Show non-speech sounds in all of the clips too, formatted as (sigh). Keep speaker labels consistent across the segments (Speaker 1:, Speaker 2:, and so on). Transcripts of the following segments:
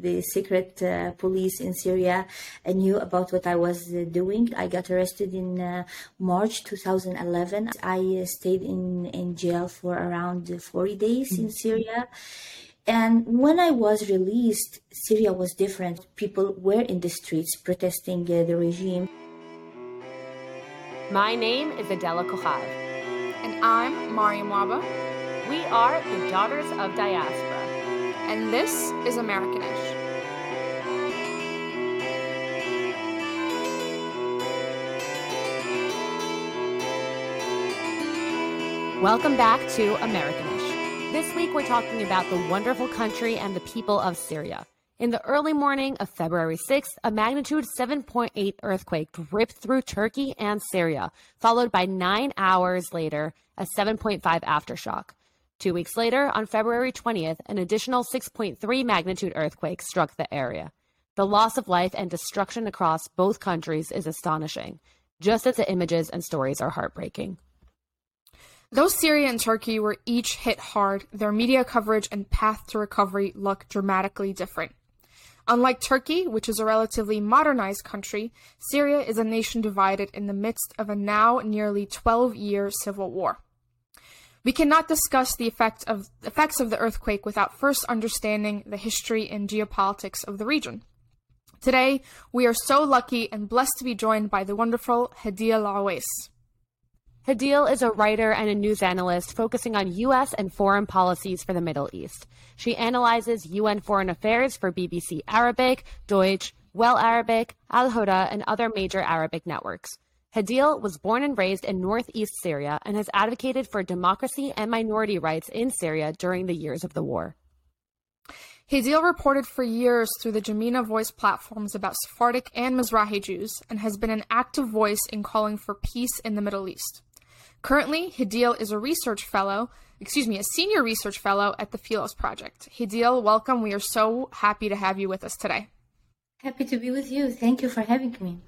Speaker 1: the secret uh, police in Syria knew about what I was doing. I got arrested in March 2011. I stayed in, in jail for around 40 days in Syria. And when I was released, Syria was different. People were in the streets protesting uh, the regime.
Speaker 2: My name is Adela Cojab.
Speaker 3: And I'm Mariam Wahba.
Speaker 2: We are the Daughters of Diaspora.
Speaker 3: And this is Americanish.
Speaker 2: Welcome back to Americanish. This week, we're talking about the wonderful country and the people of Syria. In the early morning of February 6th, a magnitude 7.8 earthquake ripped through Turkey and Syria, followed by nine hours later, a 7.5 aftershock. Two weeks later, on February 20th, an additional 6.3 magnitude earthquake struck the area. The loss of life and destruction across both countries is astonishing, just as the images and stories are heartbreaking.
Speaker 3: Though Syria and Turkey were each hit hard, their media coverage and path to recovery look dramatically different. Unlike Turkey, which is a relatively modernized country, Syria is a nation divided in the midst of a now nearly 12 year civil war. We cannot discuss the effect of, effects of the earthquake without first understanding the history and geopolitics of the region. Today, we are so lucky and blessed to be joined by the wonderful Hadeel Oueis.
Speaker 2: Hadeel is a writer and a news analyst focusing on U.S. and foreign policies for the Middle East. She analyzes UN foreign affairs for BBC Arabic, Deutsche Welle Arabic, AlHurrah, and other major Arabic networks. Hadeel was born and raised in northeast Syria and has advocated for democracy and minority rights in Syria during the years of the war.
Speaker 3: Hadeel reported for years through the Jamina Voice platforms about Sephardic and Mizrahi Jews and has been an active voice in calling for peace in the Middle East. Currently, Hadeel is a research fellow, excuse me, a senior research fellow at the Philos Project. Hadeel, welcome. We are so happy to have you with us today.
Speaker 1: Happy to be with you. Thank you for having me.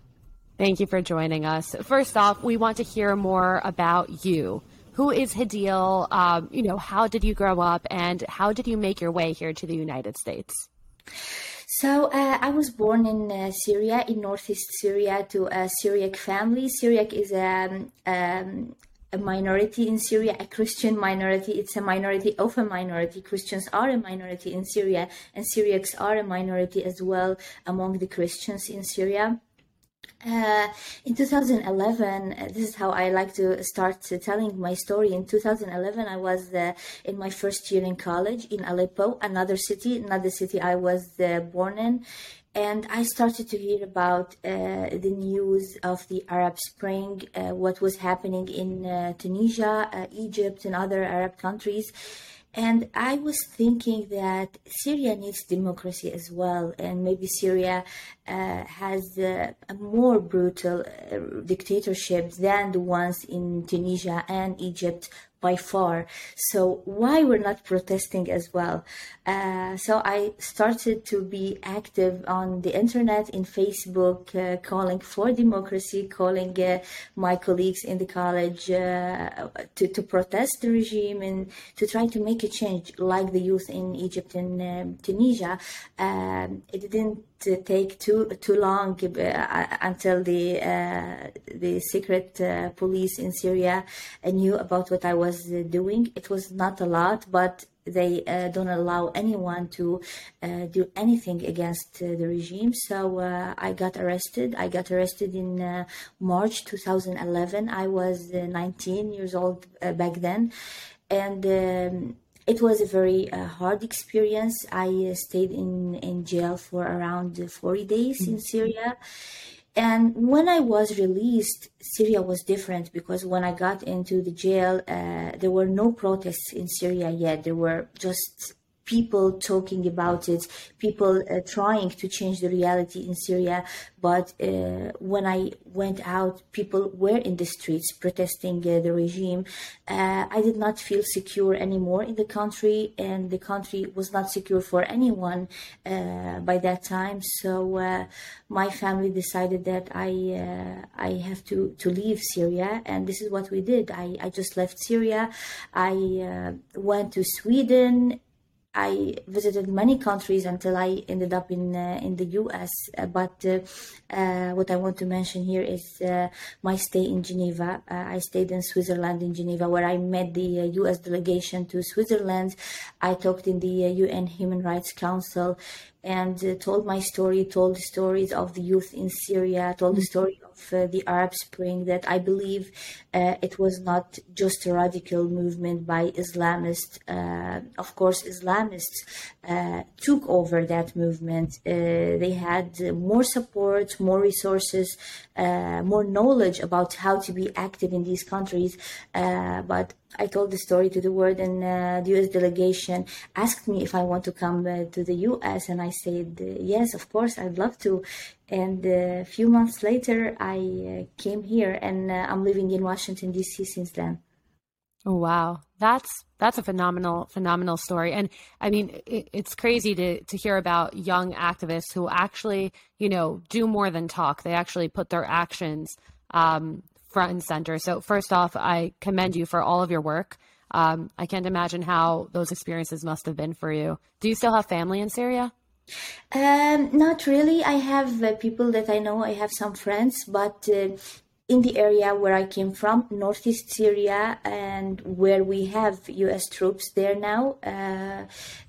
Speaker 2: Thank you for joining us. First off, we want to hear more about you. Who is Hadeel? Um, you know, how did you grow up, and how did you make your way here to the United States?
Speaker 1: So uh, I was born in uh, Syria, in northeast Syria, to a Syriac family. Syriac is a um, um, a minority in Syria, a Christian minority. It's a minority of a minority. Christians are a minority in Syria, and Syriacs are a minority as well among the Christians in Syria. Uh, in 2011, uh, this is how I like to start telling my story. In 2011, I was in my first year in college in Aleppo, another city, not the city I was uh, born in and I started to hear about uh, the news of the Arab Spring, uh, what was happening in uh, Tunisia, uh, Egypt, and other Arab countries. And I was thinking that Syria needs democracy as well, and maybe Syria uh, has uh, a more brutal dictatorship than the ones in Tunisia and Egypt by far. So why we're not protesting as well? Uh, so I started to be active on the internet, in Facebook, uh, calling for democracy, calling uh, my colleagues in the college uh, to, to protest the regime and to try to make a change, like the youth in Egypt and um, Tunisia. Um, it didn't take too too long uh, until the uh, the secret uh, police in Syria knew about what I was doing. It was not a lot, but they uh, don't allow anyone to uh, do anything against uh, the regime. So I got arrested. I got arrested in March 2011. I was 19 years old back then, and. Um, it was a very uh, hard experience. I uh, stayed in, in jail for around 40 days mm-hmm. in Syria. And when I was released, Syria was different because when I got into the jail, uh, there were no protests in Syria yet. There were just people talking about it, people uh, trying to change the reality in Syria. But uh, when I went out, people were in the streets protesting uh, the regime. Uh, I did not feel secure anymore in the country, and the country was not secure for anyone uh, by that time. So uh, my family decided that I I have to to leave Syria, and this is what we did. I, I just left Syria. I went to Sweden I visited many countries until I ended up in uh, in the U.S. Uh, but uh, uh, what I want to mention here is uh, my stay in Geneva. I stayed in Switzerland in Geneva, where I met the U.S. delegation to Switzerland. I talked in the UN Human Rights Council and uh, told my story, told the stories of the youth in Syria, told the mm. story of uh, the Arab Spring. That I believe uh, it was not just a radical movement by Islamists. Uh, of course, Islamists uh, took over that movement. Uh, they had more support, more resources, more knowledge about how to be active in these countries. but I told the story to the world, and uh, the U.S. delegation asked me if I want to come uh, to the U.S., and I said uh, yes, of course, I'd love to. And uh, a few months later, I uh, came here, and uh, I'm living in Washington D.C. since then.
Speaker 2: Oh wow, that's that's a phenomenal phenomenal story, and I mean it, it's crazy to to hear about young activists who actually you know do more than talk. They actually put their actions um, front and center. So, first off, I commend you for all of your work. Um, I can't imagine how those experiences must have been for you. Do you still have family in Syria?
Speaker 1: Um, not really. I have uh, people that I know. I have some friends, but uh, in the area where I came from, northeast Syria, and where we have U.S. troops there now, uh,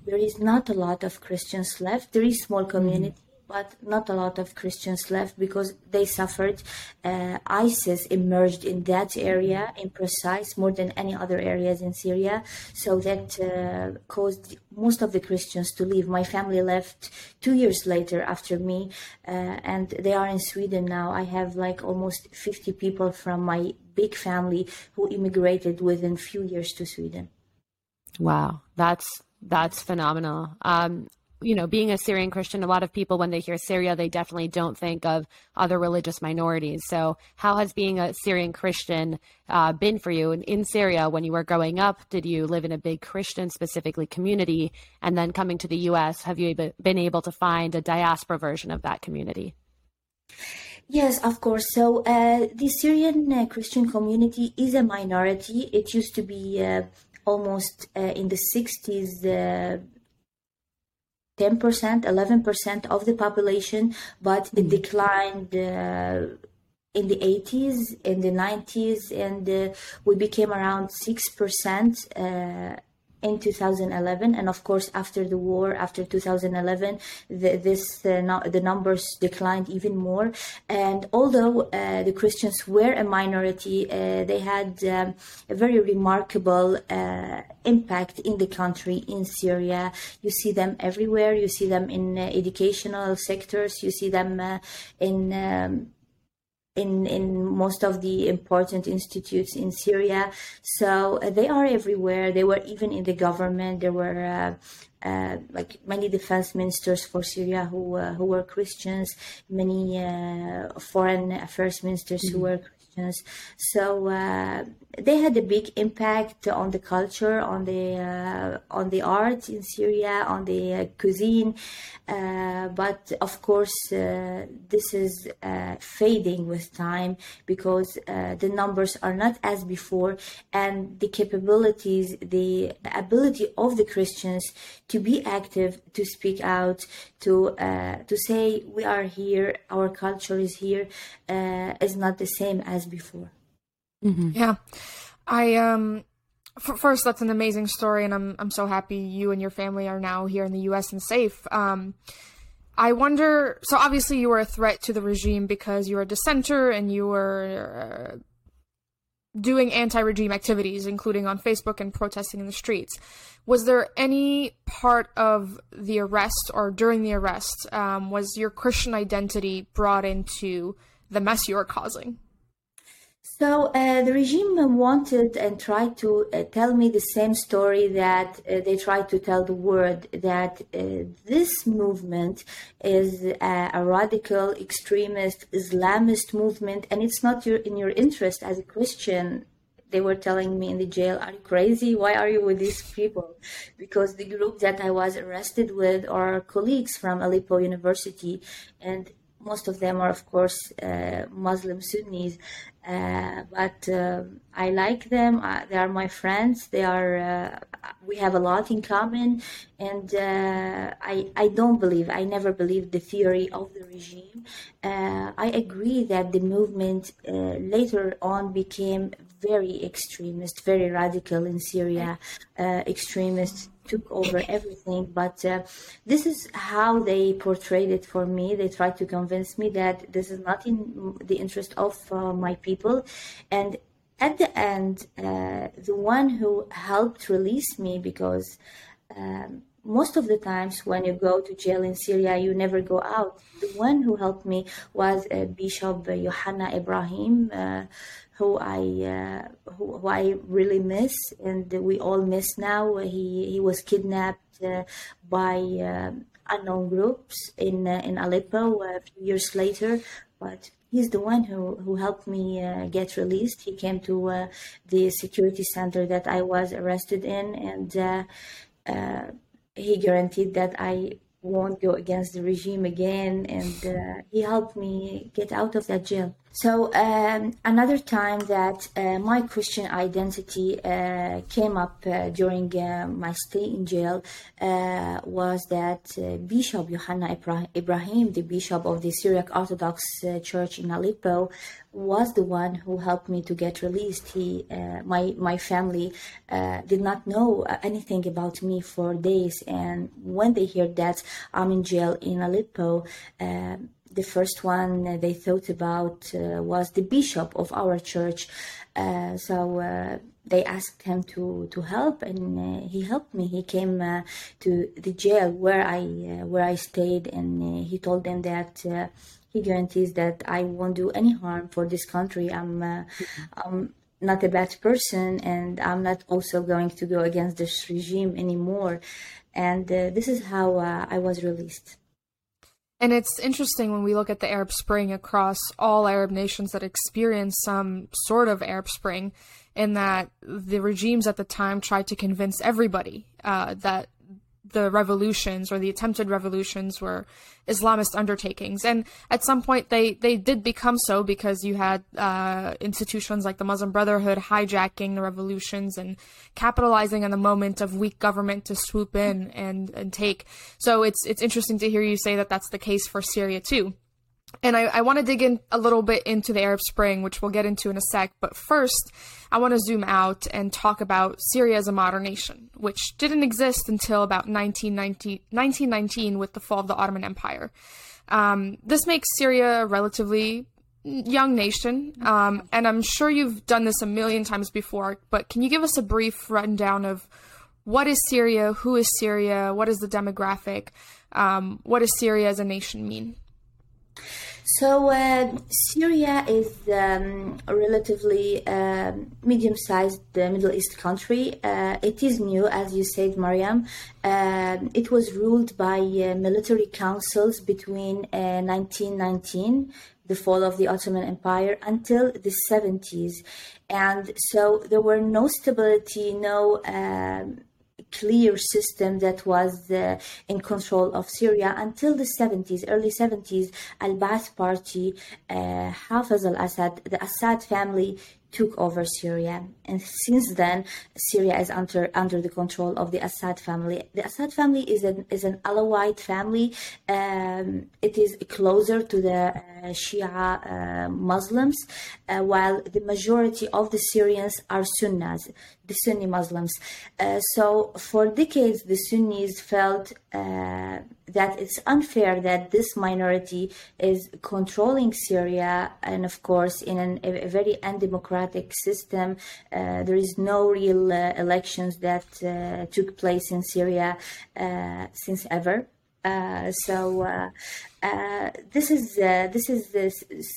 Speaker 1: there is not a lot of Christians left. There is small community, but not a lot of Christians left because they suffered. Uh, ISIS emerged in that area, in precise, more than any other areas in Syria. So that uh, caused most of the Christians to leave. My family left two years later after me, uh, and they are in Sweden now. I have like almost 50 people from my big family who immigrated within few years to Sweden.
Speaker 2: Wow, that's that's phenomenal. Um, you know, being a Syrian Christian, a lot of people, when they hear Syria, they definitely don't think of other religious minorities. So, how has being a Syrian Christian uh, been for you in, in Syria when you were growing up? Did you live in a big Christian, specifically community? And then coming to the U.S., have you been able to find a diaspora version of that community?
Speaker 1: Yes, of course. So uh, the Syrian uh, Christian community is a minority. It used to be uh, almost uh, in the 60s uh, 10%, 11% of the population, but it mm-hmm. declined uh, in the 80s, in the 90s, and uh, we became around 6% uh, in 2011 and of course after the war after 2011 the, this uh, no, the numbers declined even more. And although uh, the christians were a minority uh, they had um, a very remarkable uh, impact in the country in syria. You see them everywhere. You see them in uh, educational sectors. You see them uh, in um, in in most of the important institutes in Syria. So uh, they are everywhere. They were even in the government. There were uh, uh, like many defense ministers for Syria who uh, who were Christians, many uh, foreign affairs ministers mm-hmm. who were Christians. So uh, they had a big impact on the culture, on the uh, on the art in Syria, on the uh, cuisine. Uh, but of course, uh, this is fading with time because the numbers are not as before, and the capabilities, the ability of the Christians to be active, to speak out, to to say we are here, our culture is here, is not the same as before.
Speaker 3: Mm-hmm. Yeah, I um. F- first, that's an amazing story, and I'm I'm so happy you and your family are now here in the U.S. and safe. Um, I wonder. So obviously, you were a threat to the regime because you were a dissenter and you were uh, doing anti-regime activities, including on Facebook and protesting in the streets. Was there any part of the arrest or during the arrest um, was your Christian identity brought into the mess you were causing?
Speaker 1: So uh, the regime wanted and tried to uh, tell me the same story that uh, they tried to tell the world that uh, this movement is a radical extremist Islamist movement, and it's not your, in your interest as a Christian. They were telling me in the jail, "Are you crazy? Why are you with these people?" Because the group that I was arrested with are colleagues from Aleppo University, and most of them are, of course, uh, Muslim Sunnis, uh, but uh, I like them. Uh, they are my friends. They are. Uh, we have a lot in common, and I I don't believe. I never believed the theory of the regime. I agree that the movement later on became very extremist, very radical in Syria. extremists took over everything. But uh, this is how they portrayed it for me. They tried to convince me that this is not in the interest of uh, my people. And at the end, uh, the one who helped release me because. Um, most of the times when you go to jail in Syria, you never go out. The one who helped me was uh, Bishop Yohanna Ibrahim, uh, who I uh, who, who, I really miss, and we all miss now. He he was kidnapped uh, by uh, unknown groups in uh, in Aleppo a few years later, but. He's the one who, who helped me uh, get released. He came to the security center that I was arrested in, and he guaranteed that I won't go against the regime again, and he helped me get out of that jail. So um, another time that uh, my Christian identity uh, came up uh, during uh, my stay in jail uh, was that uh, Bishop Yohanna Ibrahim, the bishop of the Syriac Orthodox Church in Aleppo, was the one who helped me to get released. He, my my family did not know anything about me for days, and when they heard that I'm in jail in Aleppo the first one they thought about uh, was the bishop of our church. Uh, so uh, they asked him to, to help, and uh, he helped me. He came uh, to the jail where I uh, where I stayed, and he told them that he guarantees that I won't do any harm for this country. I'm I'm not a bad person, and I'm not also going to go against this regime anymore. And this is how I was released.
Speaker 3: And it's interesting when we look at the Arab Spring across all Arab nations that experienced some sort of Arab Spring, in that the regimes at the time tried to convince everybody uh, that the revolutions or the attempted revolutions were Islamist undertakings. And at some point, they, they did become so because you had uh, institutions like the Muslim Brotherhood hijacking the revolutions and capitalizing on the moment of weak government to swoop in and, and take. So it's it's interesting to hear you say that that's the case for Syria too. And I, I want to dig in a little bit into the Arab Spring, which we'll get into in a sec. But first, I want to zoom out and talk about Syria as a modern nation, which didn't exist until about 1919, 1919 with the fall of the Ottoman Empire. Um, this makes Syria a relatively young nation, um, and I'm sure you've done this a million times before, but can you give us a brief rundown of what is Syria, who is Syria, what is the demographic, um, what does Syria as a nation mean?
Speaker 1: So uh, Syria is um, a relatively uh, medium-sized uh, Middle East country. Uh, it is new, as you said, Mariam. Um, it was ruled by uh, military councils between 1919, uh, the fall of the Ottoman Empire, until the 70s, and so there were no stability, no. Um, clear system that was uh, in control of Syria until the 70s, early 70s. Al Ba'ath Party, uh, al Assad, the Assad family took over Syria. And since then, Syria is under under the control of the Assad family. The Assad family is an is an Alawite family. Um, it is closer to the uh, Shia uh, Muslims, uh, while the majority of the Syrians are Sunnis the Sunni Muslims. Uh, so for decades, the Sunnis felt uh, that it's unfair that this minority is controlling Syria, and of course, in an, a, very undemocratic system, uh, there is no real uh, elections that uh, took place in Syria uh, since ever. so uh, this is uh, this is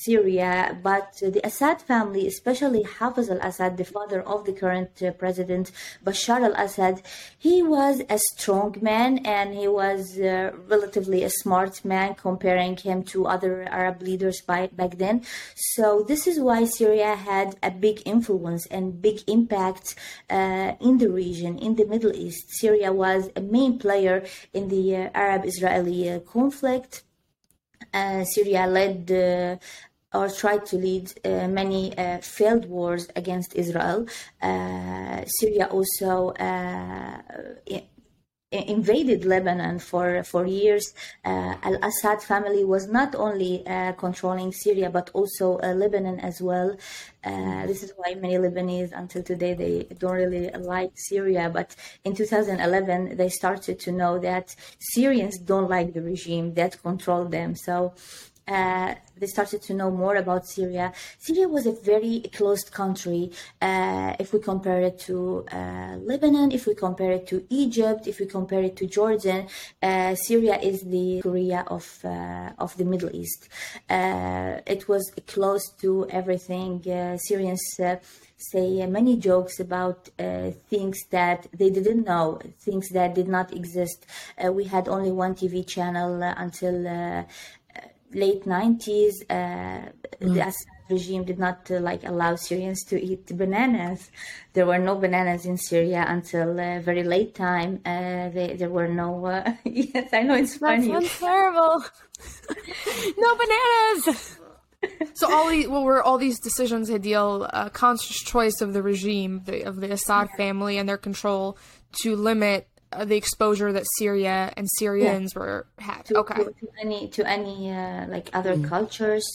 Speaker 1: Syria, but the Assad family, especially Hafez al-Assad, the father of the current uh, president Bashar al-Assad, he was a strong man and he was uh, relatively a smart man, comparing him to other Arab leaders by, back then. So this is why Syria had a big influence and big impact uh, in the region, in the Middle East. Syria was a main player in the Arab-Israeli conflict. Syria led or tried to lead uh, many uh, failed wars against Israel. Uh, Syria also invaded Lebanon for for years. Uh, Al Assad family was not only uh, controlling Syria but also uh, Lebanon as well. this is why many Lebanese until today they don't really like Syria. But in 2011 they started to know that Syrians don't like the regime that controlled them. So uh, they started to know more about Syria. Syria was a very closed country uh, if we compare it to uh, Lebanon, if we compare it to Egypt, if we compare it to Jordan. Uh, Syria is the Korea of uh, of the Middle East. it was close to everything. Syrians say many jokes about uh, things that they didn't know, things that did not exist. Uh, we had only one TV channel uh, until late 90s, uh, mm. the Assad regime did not uh, like allow Syrians to eat bananas. There were no bananas in Syria until uh, very late time. Uh, they, there were no. Uh, (laughs) yes, I know it's funny.
Speaker 2: That sounds terrible. (laughs) no bananas.
Speaker 3: so all these, well, were all these decisions, Hadeel, a conscious choice of the regime, the, of the Assad family, and their control to limit the exposure that Syria and Syrians yeah. were had.
Speaker 1: To,
Speaker 3: okay.
Speaker 1: To, to, any to any uh, like other mm. cultures.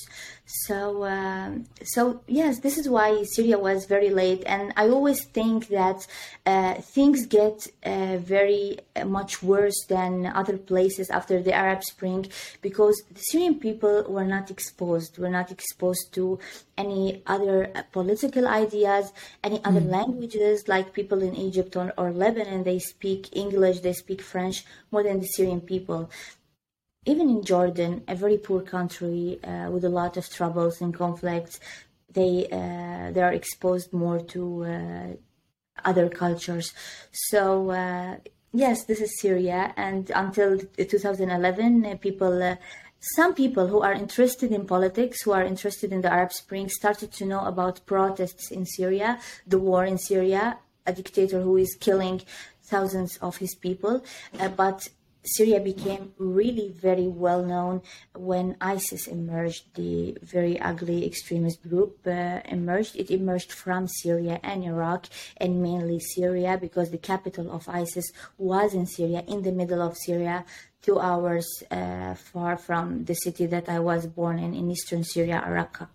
Speaker 1: So um, so yes, this is why Syria was very late, and I always think that uh, things get uh, very uh, much worse than other places after the Arab Spring because the Syrian people were not exposed. Were not exposed to any other uh, political ideas, any other mm. languages. Like people in Egypt or, or Lebanon, they speak English, they speak French more than the Syrian people even in Jordan, a very poor country uh, with a lot of troubles and conflicts, they uh, they are exposed more to uh, other cultures. So uh, yes, this is Syria, and until 2011, uh, people. Uh, some people who are interested in politics, who are interested in the Arab Spring, started to know about protests in Syria, the war in Syria, a dictator who is killing thousands of his people. but Syria became really very well known when ISIS emerged, the very ugly extremist group uh, emerged. It emerged from Syria and Iraq, and mainly Syria, because the capital of ISIS was in Syria, in the middle of Syria, two hours uh, far from the city that I was born in, in eastern Syria, Raqqa.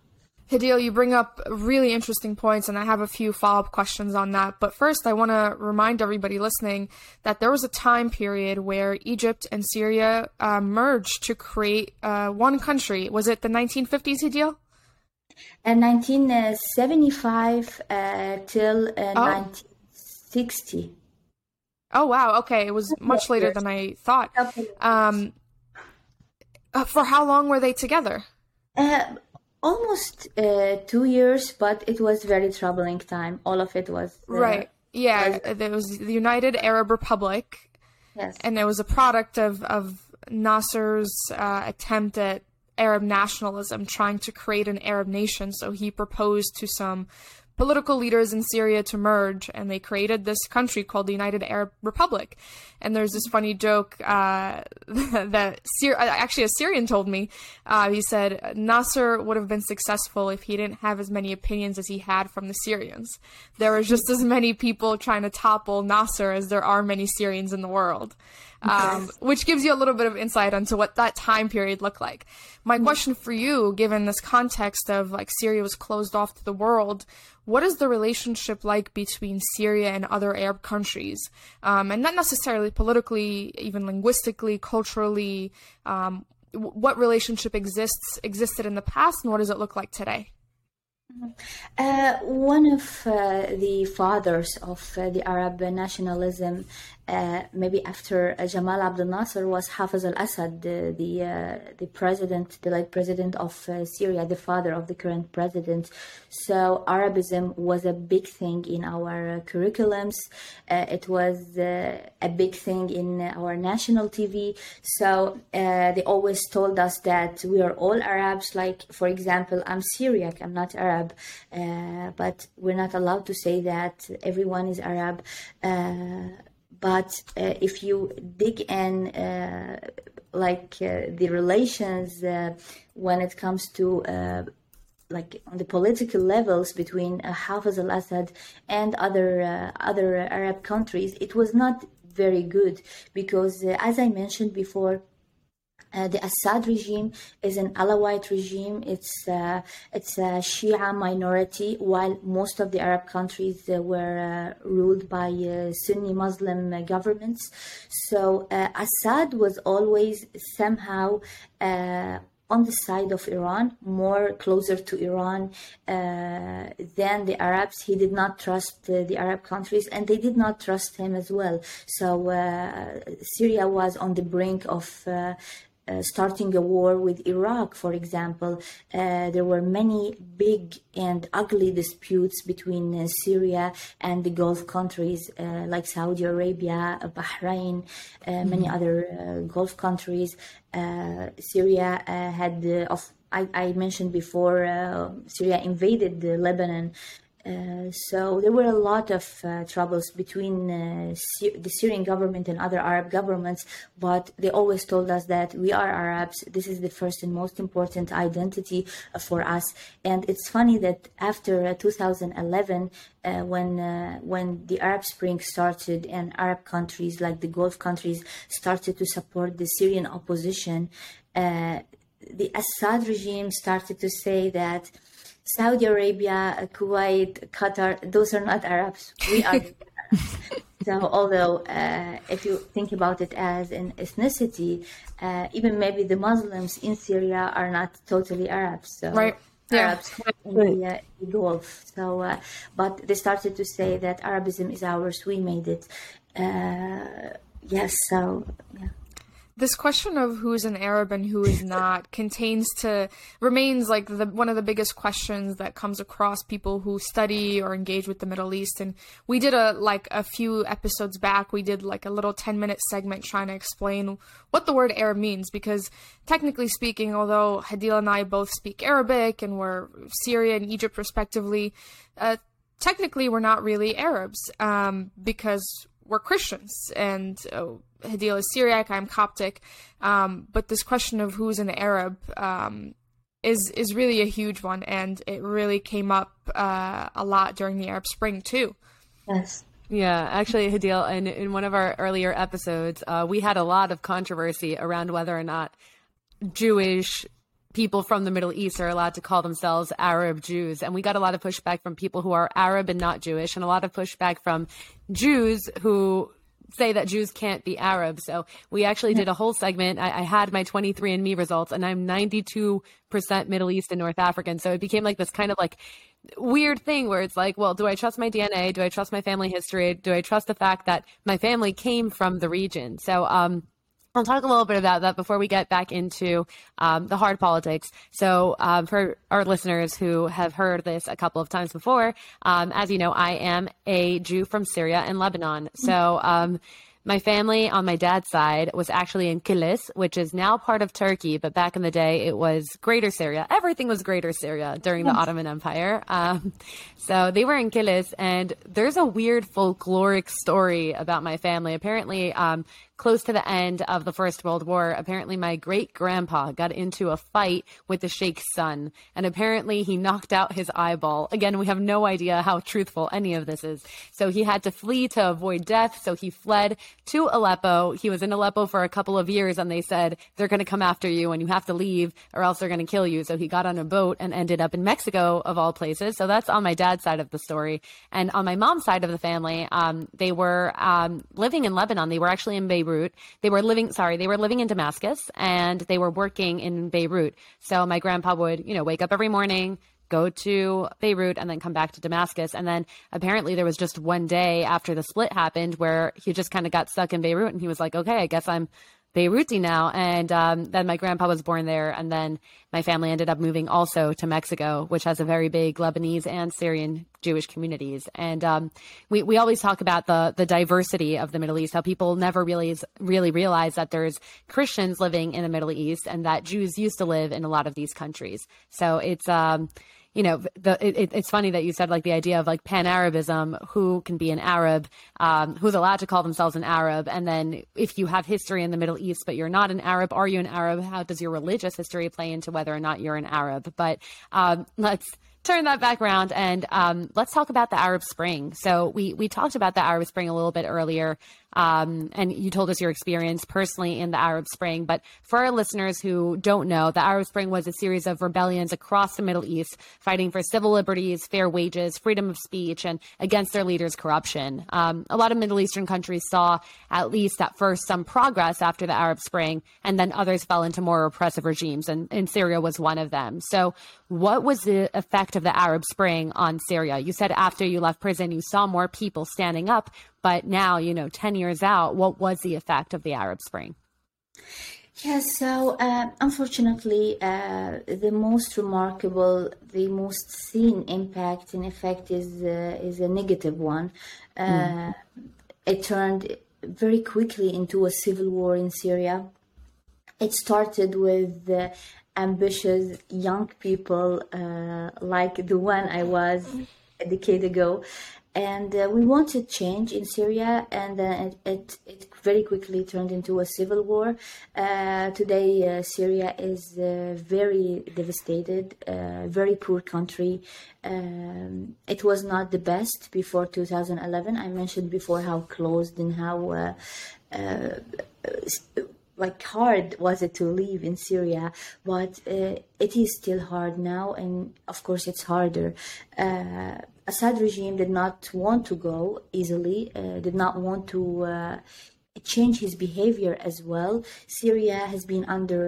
Speaker 3: Hadeel, you bring up really interesting points, and I have a few follow up questions on that. But first, I want to remind everybody listening that there was a time period where Egypt and Syria uh, merged to create uh, one country. Was it the 1950s, Hadeel?
Speaker 1: In 1975 uh, till uh, oh. 1960.
Speaker 3: Oh, wow. Okay. It was much later than I thought. Um, uh, for how long were they together?
Speaker 1: Uh, almost uh, two years, but it was very troubling time. All of it was
Speaker 3: uh, right. Yeah, was... there was the United Arab Republic.
Speaker 1: Yes,
Speaker 3: and it was a product of of Nasser's uh, attempt at Arab nationalism, trying to create an Arab nation. So he proposed to some political leaders in Syria to merge, and they created this country called the United Arab Republic. And there's this funny joke uh, (laughs) that Syr- uh, actually a Syrian told me. Uh, he said Nasser would have been successful if he didn't have as many opinions as he had from the Syrians. There was just as many people trying to topple Nasser as there are many Syrians in the world um, which gives you a little bit of insight into what that time period looked like. My mm-hmm. question for you, given this context of like Syria was closed off to the world, what is the relationship like between Syria and other Arab countries? Um, and not necessarily politically, even linguistically, culturally. Um, what relationship exists existed in the past, and what does it look like today?
Speaker 1: Uh, one of uh, the fathers of uh, the Arab nationalism uh, maybe after uh, Jamal Abdel Nasser was Hafez al-Assad, the the, uh, the, president, the late president of uh, Syria, the father of the current president. So Arabism was a big thing in our uh, curriculums. it was a big thing in our national TV. So they always told us that we are all Arabs. Like for example, I'm Syriac, I'm not Arab, but we're not allowed to say that everyone is Arab but uh, if you dig in uh, like uh, the relations uh, when it comes to uh, like on the political levels between Hafez al-Assad and other other Arab countries, it was not very good because, as I mentioned before, uh, the Assad regime is an Alawite regime. It's uh, it's a Shia minority, while most of the Arab countries uh, were uh, ruled by uh, Sunni Muslim governments. So Assad was always somehow on the side of Iran, more closer to Iran uh, than the Arabs. He did not trust uh, the Arab countries, and they did not trust him as well. So uh, Syria was on the brink of uh, starting a war with Iraq, for example, uh, there were many big and ugly disputes between uh, Syria and the Gulf countries uh, like Saudi Arabia, Bahrain, mm-hmm. many other Gulf countries. Syria had, of I, I, mentioned before, Syria invaded Lebanon uh, so there were a lot of uh, troubles between uh, the Syrian government and other Arab governments, but they always told us that we are Arabs. This is the first and most important identity uh, for us. And it's funny that after uh, 2011, when when the Arab Spring started and Arab countries like the Gulf countries started to support the Syrian opposition, the Assad regime started to say that Saudi Arabia, Kuwait, Qatar, those are not Arabs. We are (laughs) Arabs. So, although uh, if you think about it as an ethnicity, uh, even maybe the Muslims in Syria are not totally Arabs. So
Speaker 3: right.
Speaker 1: Arabs in the, uh, Gulf. So, uh, but they started to say that Arabism is ours. We made it. Uh, yes. So, yeah
Speaker 3: this question of who's an Arab and who is not contains to remains like the one of the biggest questions that comes across people who study or engage with the Middle East. And we did a like a few episodes back, we did like a little ten minute segment trying to explain what the word Arab means because technically speaking, although Hadeel and I both speak Arabic and we're Syria and Egypt respectively, uh, technically we're not really Arabs um, because we're Christians and. Uh, Hadeel is Syriac, I'm Coptic. Um, but this question of who's an Arab um, is is really a huge one, and it really came up uh, a lot during the Arab Spring too.
Speaker 1: Yes.
Speaker 2: Yeah, actually, Hadeel, in, in one of our earlier episodes, uh, we had a lot of controversy around whether or not Jewish people from the Middle East are allowed to call themselves Arab Jews. And we got a lot of pushback from people who are Arab and not Jewish, and a lot of pushback from Jews who say that Jews can't be Arab. So we actually did a whole segment. I, I had my 23andMe results and I'm 92% Middle East and North African. So it became like this kind of like weird thing where it's like, well, do I trust my DNA? Do I trust my family history? Do I trust the fact that my family came from the region? So, um, I'll talk a little bit about that before we get back into um, the hard politics. So, um, for our listeners who have heard this a couple of times before, um, as you know, I am a Jew from Syria and Lebanon. So, um, my family on my dad's side was actually in Kilis, which is now part of Turkey, but back in the day it was Greater Syria. Everything was Greater Syria during the Ottoman Empire. Um, so they were in Kilis, and there's a weird folkloric story about my family. Apparently, um, close to the end of the First World War, apparently my great grandpa got into a fight with the Sheikh's son, and apparently he knocked out his eyeball. Again, we have no idea how truthful any of this is. So he had to flee to avoid death, so he fled to Aleppo. He was in Aleppo for a couple of years, and they said, they're going to come after you, and you have to leave, or else they're going to kill you. So he got on a boat and ended up in Mexico, of all places. So that's on my dad's side of the story. And on my mom's side of the family, um, they were um, living in Lebanon. They were actually in Beirut. They were living, sorry, they were living in Damascus and they were working in Beirut. So my grandpa would, you know, wake up every morning, go to Beirut and then come back to Damascus. And then apparently there was just one day after the split happened where he just kind of got stuck in Beirut and he was like, okay, I guess I'm Beiruti now. And um, then my grandpa was born there. And then my family ended up moving also to Mexico, which has a very big Lebanese and Syrian Jewish communities. And um, we, we always talk about the, the diversity of the Middle East, how people never really, really realize that there's Christians living in the Middle East and that Jews used to live in a lot of these countries. So it's, um, you know, the, it, it's funny that you said like the idea of like pan Arabism, who can be an Arab, um, who's allowed to call themselves an Arab. And then if you have history in the Middle East, but you're not an Arab, are you an Arab? How does your religious history play into whether or not you're an Arab? But um, let's turn that back around and um, let's talk about the Arab Spring. So we we talked about the Arab Spring a little bit earlier, um, and you told us your experience personally in the Arab Spring. But for our listeners who don't know, the Arab Spring was a series of rebellions across the Middle East, fighting for civil liberties, fair wages, freedom of speech, and against their leaders' corruption. Um, a lot of Middle Eastern countries saw, at least at first, some progress after the Arab Spring, and then others fell into more repressive regimes, and, and Syria was one of them. So, what was the effect of the Arab Spring on Syria? You said after you left prison, you saw more people standing up. But now, you know, 10 years out, what was the effect of the Arab Spring?
Speaker 1: Yes, so uh, unfortunately, uh, the most remarkable, the most seen impact in effect is uh, is a negative one. Mm. It turned very quickly into a civil war in Syria. It started with ambitious young people uh, like the one I was a decade ago, and uh, we wanted change in Syria, and uh, it, it, very quickly turned into a civil war. Uh, today, uh, Syria is uh, very devastated, uh, very poor country. Um, it was not the best before 2011. I mentioned before how closed and how like hard was it to live in Syria, but it is still hard now, and of course it's harder Assad regime did not want to go easily, uh, did not want to uh, change his behavior as well. Syria has been under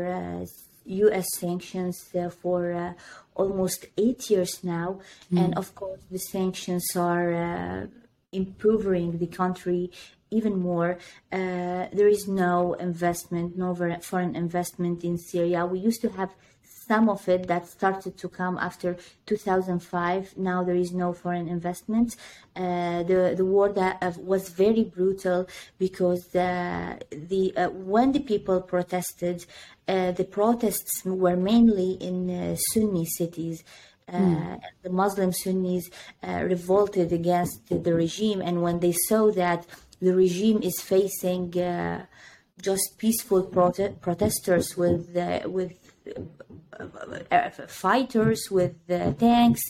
Speaker 1: U.S. Uh, sanctions uh, for uh, almost eight years now, mm. and of course the sanctions are improving the country even more. Uh, there is no investment, no foreign investment in Syria. We used to have some of it that started to come after 2005. Now there is no foreign investment. Uh, the the war that uh, was very brutal because uh, the uh, when the people protested, uh, the protests were mainly in uh, Sunni cities. Mm. The Muslim Sunnis revolted against the regime, and when they saw that the regime is facing just peaceful prote- protesters with with uh, fighters with uh, tanks.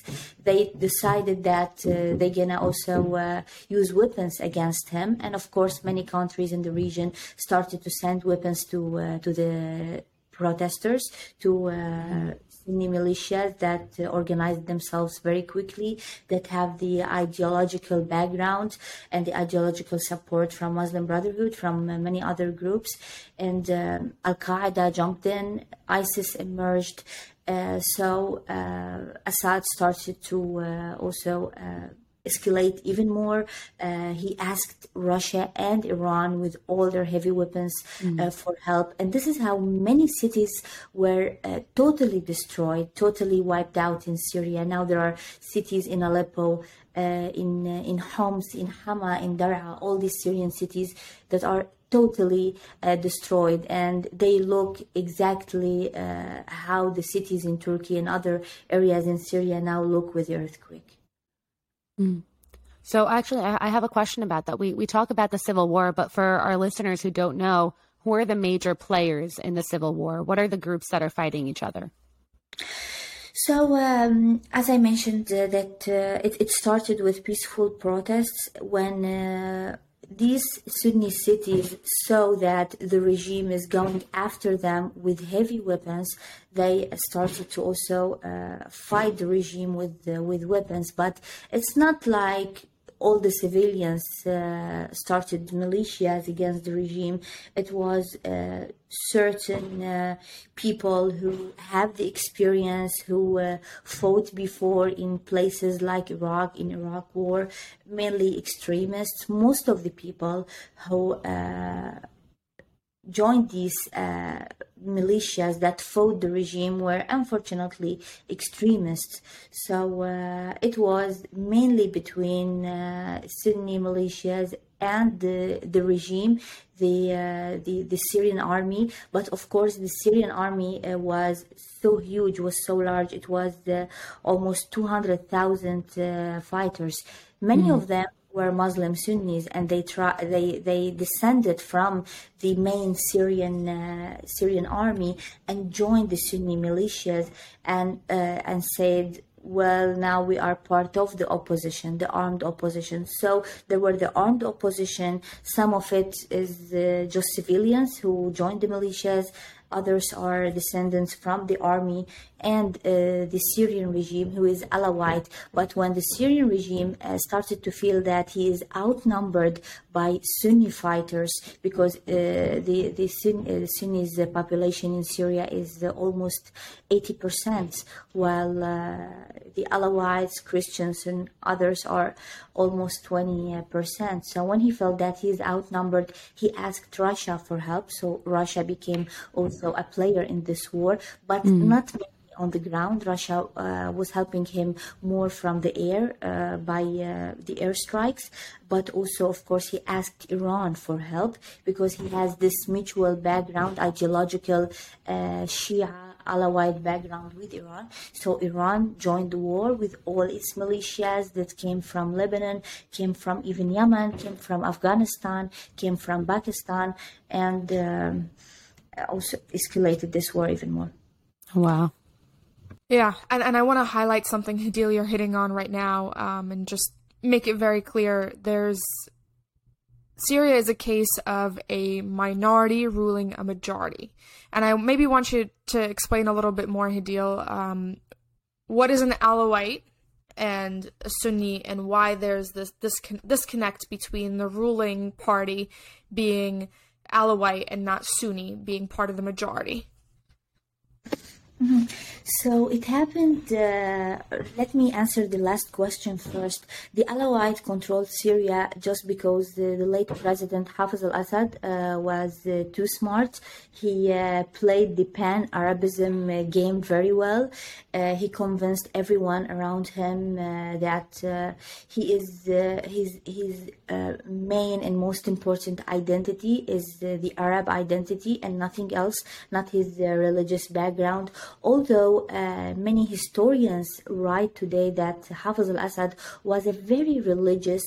Speaker 1: They decided that uh, they're gonna also uh, use weapons against him, and of course, many countries in the region started to send weapons to uh, to the protesters to uh, Sunni militias that uh, organize themselves very quickly, that have the ideological background and the ideological support from Muslim Brotherhood, from uh, many other groups. And um, Al Qaeda jumped in, ISIS emerged. Uh, so uh, Assad started to uh, also uh, escalate even more. Uh, he asked Russia and Iran with all their heavy weapons mm. uh, for help. And this is how many cities were uh, totally destroyed, totally wiped out in Syria. Now there are cities in Aleppo, uh, in uh, in Homs, in Hama, in Daraa, all these Syrian cities that are totally uh, destroyed and they look exactly uh, how the cities in Turkey and other areas in Syria now look with the earthquake.
Speaker 2: Mm. So actually, I have a question about that. We we talk about the Civil War, but for our listeners who don't know, who are the major players in the Civil War? What are the groups that are fighting each other?
Speaker 1: So, um, as I mentioned, uh, that uh, it, it, started with peaceful protests when uh, these Sunni cities saw that the regime is going after them with heavy weapons. They started to also uh, fight the regime with uh, with weapons, but it's not like all the civilians uh, started militias against the regime. It was uh, certain uh, people who have the experience, who uh, fought before in places like Iraq, in Iraq War, mainly extremists. Most of the people who uh, joined these uh, militias that fought the regime were unfortunately extremists. So uh, it was mainly between uh, Sunni militias and the, the regime, the, uh, the, the Syrian army. But of course, the Syrian army uh, was so huge, was so large. It was uh, almost 200,000 uh, fighters. Many mm. of them were Muslim Sunnis, and they try, they they descended from the main Syrian uh, Syrian army and joined the Sunni militias and uh, and said well now we are part of the opposition the armed opposition. So there were the armed opposition. Some of it is uh, just civilians who joined the militias others are descendants from the army and uh, the Syrian regime, who is Alawite. But when the Syrian regime uh, started to feel that he is outnumbered by Sunni fighters, because uh, the the Sunni, uh, Sunnis population in Syria is uh, almost 80%, while uh, the Alawites, Christians, and others are almost 20%. So when he felt that he is outnumbered, he asked Russia for help. So Russia became also a player in this war, but mm. not on the ground. Russia uh, was helping him more from the air uh, by uh, the airstrikes, but also, of course, he asked Iran for help because he has this mutual background, ideological uh, Shia. Alawite background with Iran. So Iran joined the war with all its militias that came from Lebanon, came from even Yemen, came from Afghanistan, came from Pakistan, and um, also escalated this war even more.
Speaker 2: Wow.
Speaker 3: Yeah, and, and I want to highlight something, Hadeel, you're hitting on right now, um, and just make it very clear. There's Syria is a case of a minority ruling a majority, and I maybe want you to explain a little bit more, Hadeel. Um, what is an Alawite and a Sunni, and why there's this discon- disconnect between the ruling party being Alawite and not Sunni, being part of the majority?
Speaker 1: Mm-hmm. So it happened. Uh, let me answer the last question first. The Alawite controlled Syria just because the, the late president Hafez al Assad uh, was uh, too smart. He uh, played the pan Arabism uh, game very well. Uh, he convinced everyone around him that he is his his main and most important identity is the Arab identity and nothing else, not his religious background although uh, many historians write today that Hafez al-Assad was a very religious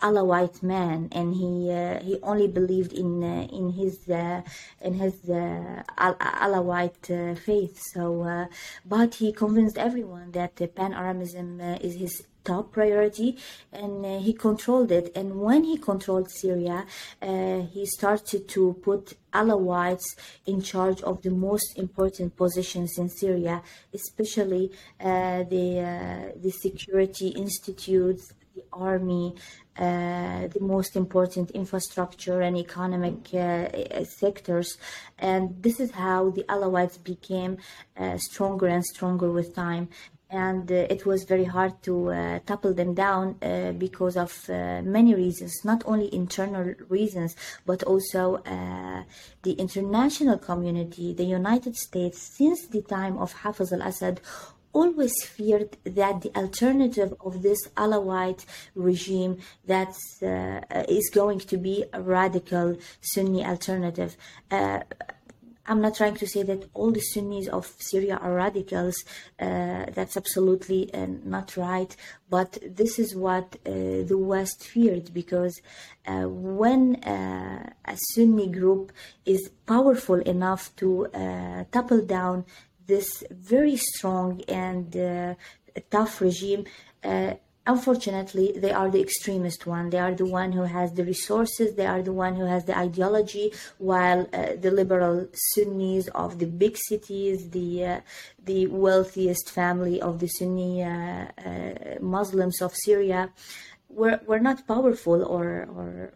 Speaker 1: Alawite man, and he uh, he only believed in uh, in his uh, in his uh, Alawite uh, faith. So, but he convinced everyone that Pan Arabism is his top priority and uh, he controlled it and when he controlled syria uh, he started to put alawites in charge of the most important positions in syria especially uh, the uh, the security institutes the army uh, the most important infrastructure and economic uh, sectors. And this is how the Alawites became uh, stronger and stronger with time and uh, it was very hard to uh, topple them down uh, because of uh, many reasons, not only internal reasons, but also uh, the international community, the United States, since the time of Hafez al-Assad, always feared that the alternative of this Alawite regime that uh, is going to be a radical Sunni alternative. I'm not trying to say that all the Sunnis of Syria are radicals. Uh, that's absolutely uh, not right. But this is what uh, the West feared because uh, when uh, a Sunni group is powerful enough to uh, topple down this very strong and tough regime, unfortunately they are the extremist one. They are the one who has the resources. They are the one who has the ideology while uh, the liberal sunnis of the big cities the uh, the wealthiest family of the sunni uh, uh muslims of syria were, were not powerful or or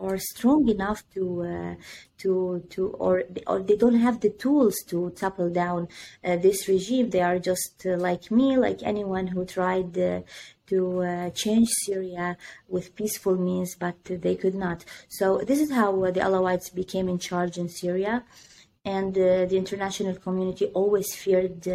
Speaker 1: or strong enough to uh, to to or or they don't have the tools to topple down uh, this regime. They are just uh, like me, like anyone who tried uh, to uh, change Syria with peaceful means, but they could not. So this is how uh, the Alawites became in charge in Syria, and the international community always feared.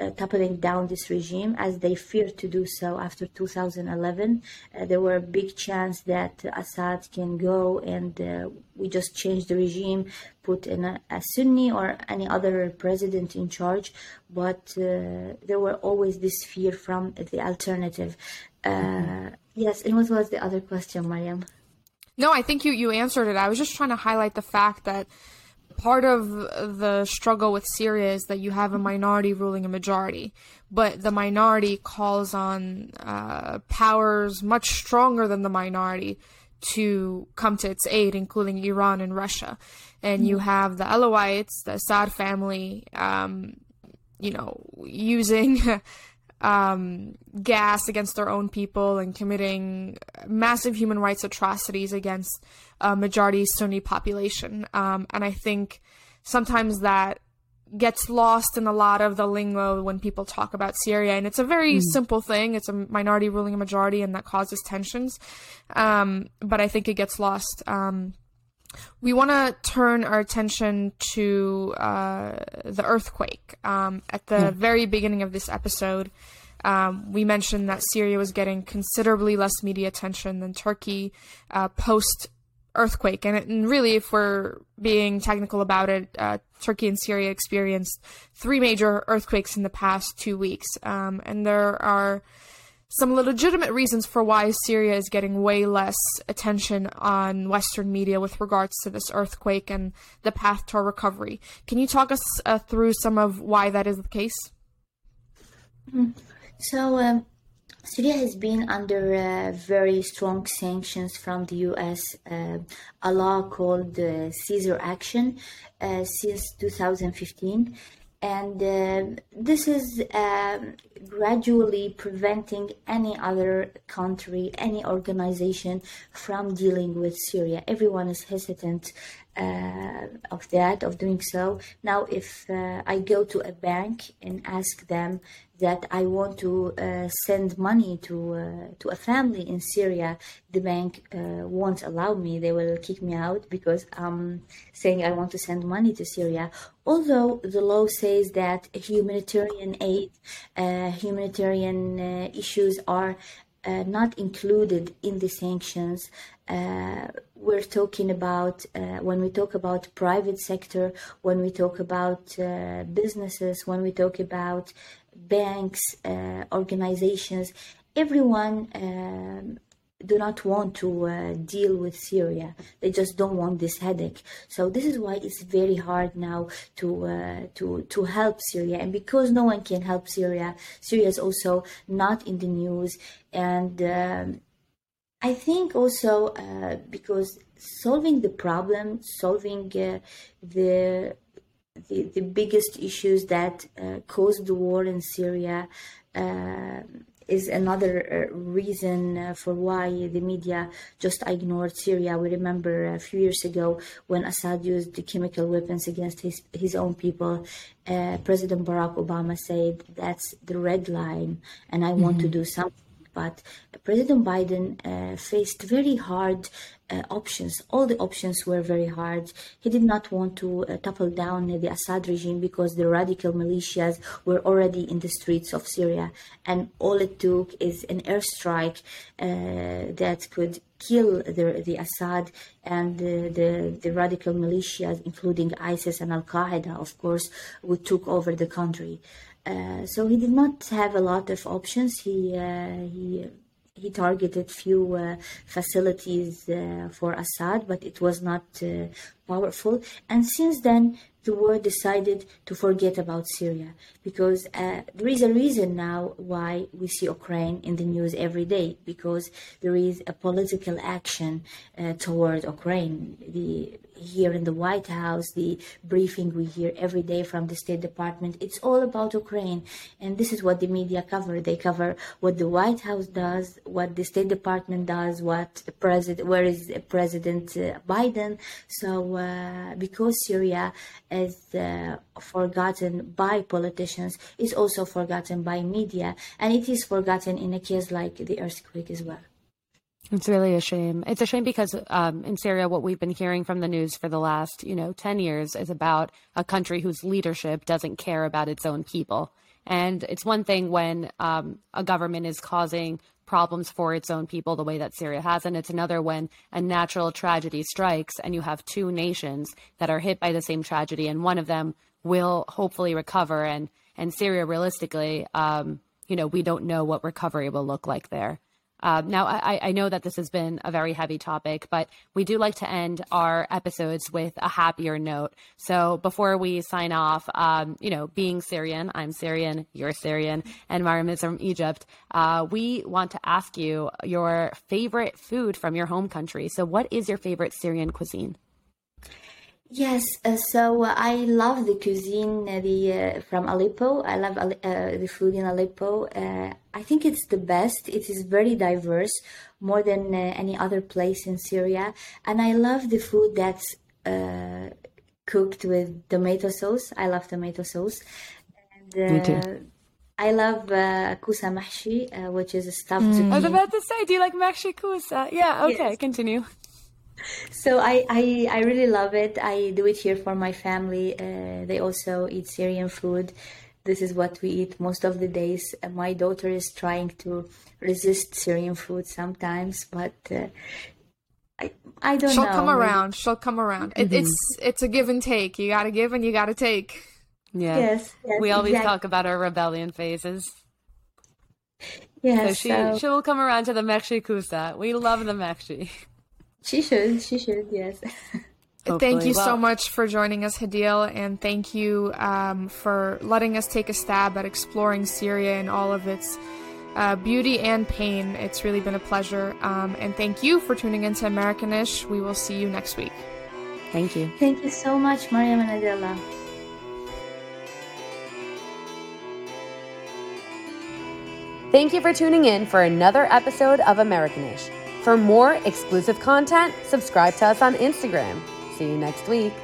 Speaker 1: Uh, toppling down this regime as they feared to do so after 2011. Uh, there were a big chance that Assad can go and uh, we just change the regime, put in a, a, Sunni or any other president in charge. But uh, there were always this fear from the alternative. Mm-hmm. Yes, and what was the other question, Mariam?
Speaker 3: No, I think you, you answered it. I was just trying to highlight the fact that part of the struggle with Syria is that you have a minority ruling a majority, but the minority calls on uh, powers much stronger than the minority to come to its aid, including Iran and Russia. And you have the Alawites, the Assad family, um, you know, using (laughs) um, gas against their own people and committing massive human rights atrocities against a majority Sunni population. Um, and I think sometimes that gets lost in a lot of the lingo when people talk about Syria. And it's a very mm. simple thing. It's a minority ruling a majority, and that causes tensions. Um, but I think it gets lost. Um, we want to turn our attention to uh, the earthquake. Um, at the yeah. very beginning of this episode, um, we mentioned that Syria was getting considerably less media attention than Turkey uh, post earthquake. And, and, really, if we're being technical about it, uh, Turkey and Syria experienced three major earthquakes in the past two weeks. Um, and there are some legitimate reasons for why Syria is getting way less attention on Western media with regards to this earthquake and the path to recovery. Can you talk us uh, through some of why that is the case?
Speaker 1: Mm. So, um, Syria has been under uh, very strong sanctions from the US, uh, a law called the Caesar Action, uh, since 2015 and uh, this is um, gradually preventing any other country, any organization from dealing with Syria. Everyone is hesitant uh, of that, of doing so. Now, if uh, I go to a bank and ask them that I want to uh, send money to uh, to a family in Syria, the bank uh, won't allow me. They will kick me out because I'm saying I want to send money to Syria. Although the law says that humanitarian aid, uh, humanitarian issues are uh, not included in the sanctions. Uh, we're talking about uh, when we talk about private sector, when we talk about uh, businesses, when we talk about banks, uh, organizations, everyone um, do not want to uh, deal with Syria. They just don't want this headache. So this is why it's very hard now to uh, to to help Syria. And because no one can help Syria, Syria is also not in the news. And um, I think also uh, because solving the problem, solving uh, the the, the biggest issues that uh, caused the war in Syria uh, is another uh, reason uh, for why the media just ignored Syria. We remember a few years ago when Assad used the chemical weapons against his, his own people. Uh, President Barack Obama said that's the red line, and I mm-hmm. want to mm-hmm. do something but President Biden uh, faced very hard uh, options. All the options were very hard. He did not want to uh, topple down the Assad regime because the radical militias were already in the streets of Syria, and all it took is an airstrike uh, that could kill the, the Assad and the, the, the, radical militias, including ISIS and Al Qaeda, of course, who took over the country. Uh, so he did not have a lot of options. He uh, he he targeted few uh, facilities uh, for Assad, but it was not uh, powerful. And since then, the world decided to forget about Syria because there is a reason now why we see Ukraine in the news every day because there is a political action toward Ukraine. The here in the White House, the briefing we hear every day from the State Department, it's all about Ukraine. And this is what the media cover. They cover what the White House does, what the State Department does, what President, where is President uh, Biden. So, uh, because Syria is uh, forgotten by politicians, is also forgotten by media, and it is forgotten in a case like the earthquake as well.
Speaker 2: It's really a shame. It's a shame because um, in Syria, what we've been hearing from the news for the last, you know, 10 years is about a country whose leadership doesn't care about its own people. And it's one thing when um, a government is causing problems for its own people the way that Syria has. And it's another when a natural tragedy strikes and you have two nations that are hit by the same tragedy, and one of them will hopefully recover. And, and Syria, realistically, um, you know, we don't know what recovery will look like there. Uh, now, I, I, know that this has been a very heavy topic, but we do like to end our episodes with a happier note. So before we sign off, um, you know, being Syrian, I'm Syrian, you're Syrian, and Mariam is from Egypt. Uh, we want to ask you your favorite food from your home country. So, what is your favorite Syrian cuisine?
Speaker 1: Yes, uh, so uh, I love the cuisine uh, the uh, from Aleppo. I love uh, the food in Aleppo. Uh, I think it's the best. It is very diverse, more than any other place in Syria, and I love the food that's cooked with tomato sauce. I love tomato sauce. And,
Speaker 2: Me too.
Speaker 1: I love kusa mahshi, which is a stuffed mm. zucchini.
Speaker 2: I was about to say, do you like mahshi kusa? Yeah. Okay. Yes. Continue (laughs)
Speaker 1: so I, I, I really love it. I do it here for my family. Uh, they also eat Syrian food. This is what we eat most of the days. Uh, my daughter is trying to resist Syrian food sometimes, but uh, I I don't
Speaker 3: She'll
Speaker 1: know.
Speaker 3: She'll come around. She'll come around. Mm-hmm. It, it's it's a give and take. You got to give and you got to take.
Speaker 2: Yeah. Yes. yes we always exactly. talk about our rebellion phases.
Speaker 1: Yes.
Speaker 2: So she so... she will come around to the mahshi kusa. We love the mahshi. (laughs)
Speaker 1: She should. She should. Yes.
Speaker 3: Thank you well, so much for joining us, Hadeel, and thank you um, for letting us take a stab at exploring Syria and all of its uh, beauty and pain. It's really been a pleasure. Um, and thank you for tuning into Americanish. We will see you next week.
Speaker 2: Thank you.
Speaker 1: Thank you so much, Mariam and Adela.
Speaker 2: Thank you for tuning in for another episode of Americanish. For more exclusive content, subscribe to us on Instagram. See you next week.